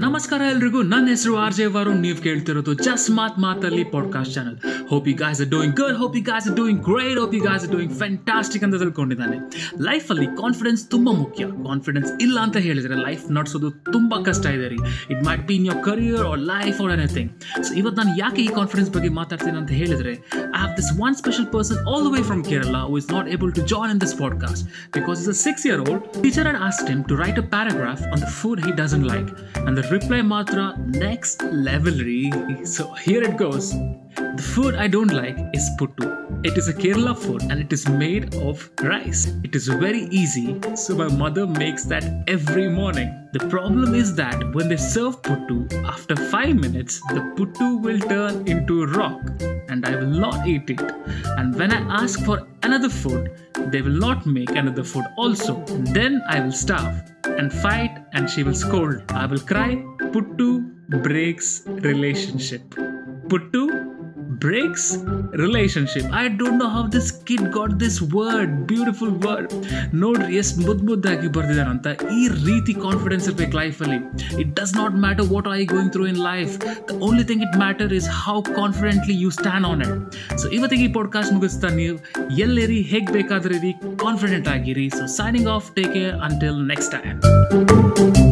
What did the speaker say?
ನಮಸ್ಕಾರ ಎಲ್ರಿಗೂ. ನನ್ನ ಹೆಸರು ಆರ್ ಜೆ ವರುಣ್ ನೀವು ಕೇಳ್ತಿರೋದು ಜಸ್ಟ್ ಮಾತ್ ಮಾತಲ್ಲಿ podcast channel hope you guys doing good hope you guys doing great hope you guys doing fantastic ಅಂತ ತಿಳ್ಕೊಂಡಿದ್ದಾನೆ. ಲೈಫಲ್ಲಿ ಕಾನ್ಫಿಡೆನ್ಸ್ ತುಂಬ ಮುಖ್ಯ. ಕಾನ್ಫಿಡೆನ್ಸ್ ಇಲ್ಲ ಅಂತ ಹೇಳಿದ್ರೆ ಲೈಫ್ ನಡೆಸೋದು ತುಂಬ ಕಷ್ಟ ಇದೆ ರೀ. It might be in your career or life or anything so ಇವತ್ತು ನಾನು ಯಾಕೆ ಈ ಕಾನ್ಫಿಡೆನ್ಸ್ ಬಗ್ಗೆ ಮಾತಾಡ್ತೀನಿ ಅಂತ ಹೇಳಿದ್ರೆ I have this one special person all the way from Kerala who is not able to join in this podcast because is a six year old teacher had asked him to write a paragraph on the food he doesn't like and the reply matra next level re. So here it goes. The food i don't like is puttu. It is a kerala food and it is made of rice. It is very easy. So my mother makes that every morning. The problem is that when they serve puttu after 5 minutes the puttu will turn into rock and i will not eat it. And when i ask for another food they will not make another food also. And then i will starve and fight and she will scold. I will cry. Puttu breaks relationship. Puttu breaks relationship i don't know how this kid got this word beautiful word ನೋಡ್ರಿ ಎಷ್ಟು ಮುದ್ದು ಮುದ್ದಾಗಿ ಬರ್ದಿದ್ದಾನಂತ ಈ ರೀತಿ confidence ಇರ್ಬೇಕು ಲೈಫಲ್ಲಿ it does not matter what I going through in life the only thing it matter is how confidently you stand on it so ಇವತ್ತಿಗೆ ಈ ಪಾಡ್ಕಾಸ್ಟ್ ಮುಗಿಸ್ತಾ ನೀವು ಎಲ್ಲೇರಿ ಹೇಗೆ ಬೇಕಾದ್ರೆ ಇರಿ ಕಾನ್ಫಿಡೆಂಟ್ ಆಗಿರಿ so signing off take care until next time